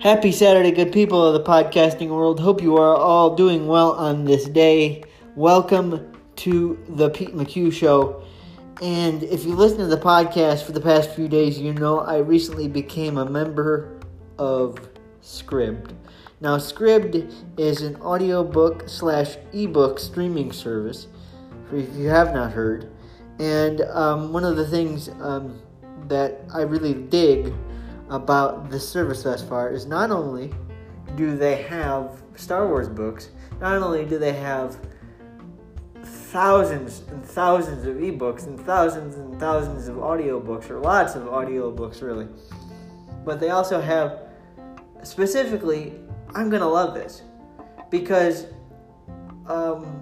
Happy Saturday, good people of the podcasting world. Hope you are all doing well on this day. Welcome to the Pete McHugh Show. And if you listen to the podcast for the past few days, you know I recently became a member of Scribd. Now, Scribd is an audiobook slash ebook streaming service, if you have not heard. And um, one of the things um, that I really dig about the service thus far is not only do they have Star Wars books, not only do they have thousands and thousands of ebooks and thousands and thousands of audiobooks, or lots of audiobooks really, but they also have specifically, I'm to love this because um,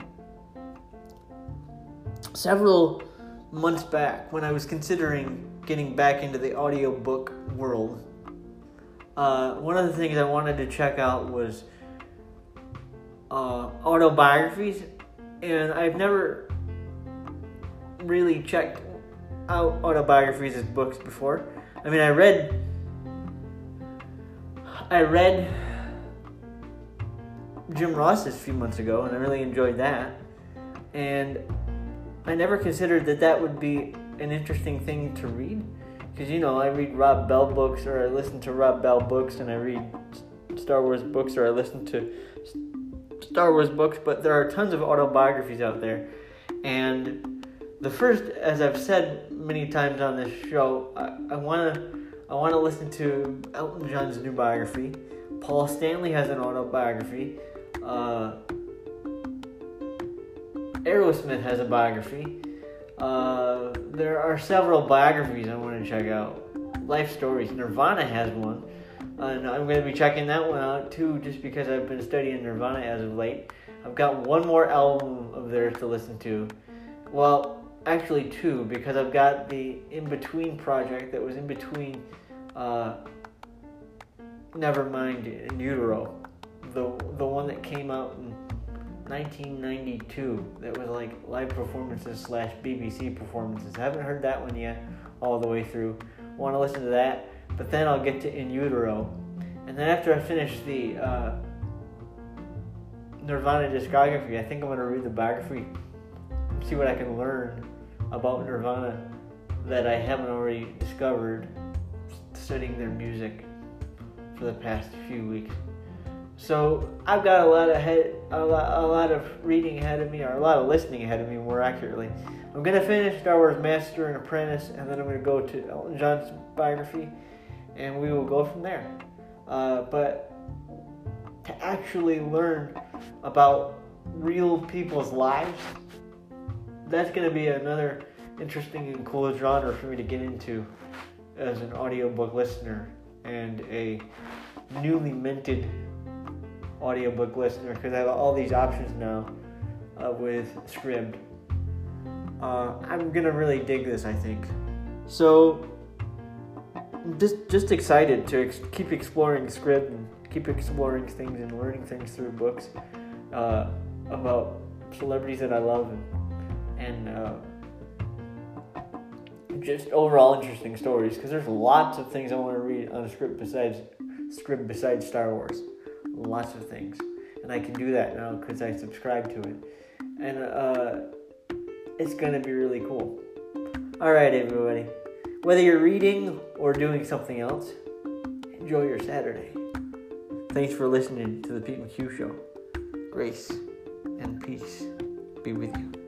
several months back when I was considering getting back into the audiobook world, uh, one of the things I wanted to check out was uh, autobiographies, and I've never really checked out autobiographies as books before. I mean, I read, I read Jim Ross's a few months ago, and I really enjoyed that. And I never considered that that would be an interesting thing to read because you know I read Rob Bell books or I listen to Rob Bell books and I read Star Wars books or I listen to Star Wars books, but there are tons of autobiographies out there. And the first, as I've said many times on this show, I want to I want to listen to Elton John's new biography. Paul Stanley has an autobiography. Uh, Aerosmith has a biography. Uh, there are several biographies I want to check out. Life stories. Nirvana has one. And I'm going to be checking that one out too, just because I've been studying Nirvana as of late. I've got one more album of theirs to listen to. Well, actually two, because I've got the in between project that was in between uh, Nevermind in Utero, the the one that came out in 1992 that was like live performances slash BBC performances. Haven't heard that one yet all the way through. Want to listen to that, but then I'll get to In Utero, and then after I finish the uh, Nirvana discography, I think I'm gonna read the biography, see what I can learn about Nirvana that I haven't already discovered studying their music for the past few weeks. So I've got a lot of a lot, a lot of reading ahead of me, or a lot of listening ahead of me, more accurately. I'm gonna finish Star Wars Master and Apprentice, and then I'm gonna go to Elton John's biography, and we will go from there. Uh, but to actually learn about real people's lives, that's gonna be another interesting and cool genre for me to get into as an audiobook listener and a newly minted audiobook listener because I have all these options now uh, with Scribd. Uh, I'm gonna really dig this, I think. So, just just excited to ex- keep exploring Scribd and keep exploring things and learning things through books uh, about celebrities that I love and, and uh, just overall interesting stories because there's lots of things I want to read on a script besides Scribd besides Star Wars lots of things. And I can do that now because I subscribe to it. And uh, it's going to be really cool. All right, everybody. Whether you're reading or doing something else, enjoy your Saturday. Thanks for listening to the Pete McHugh Show. Grace and peace be with you.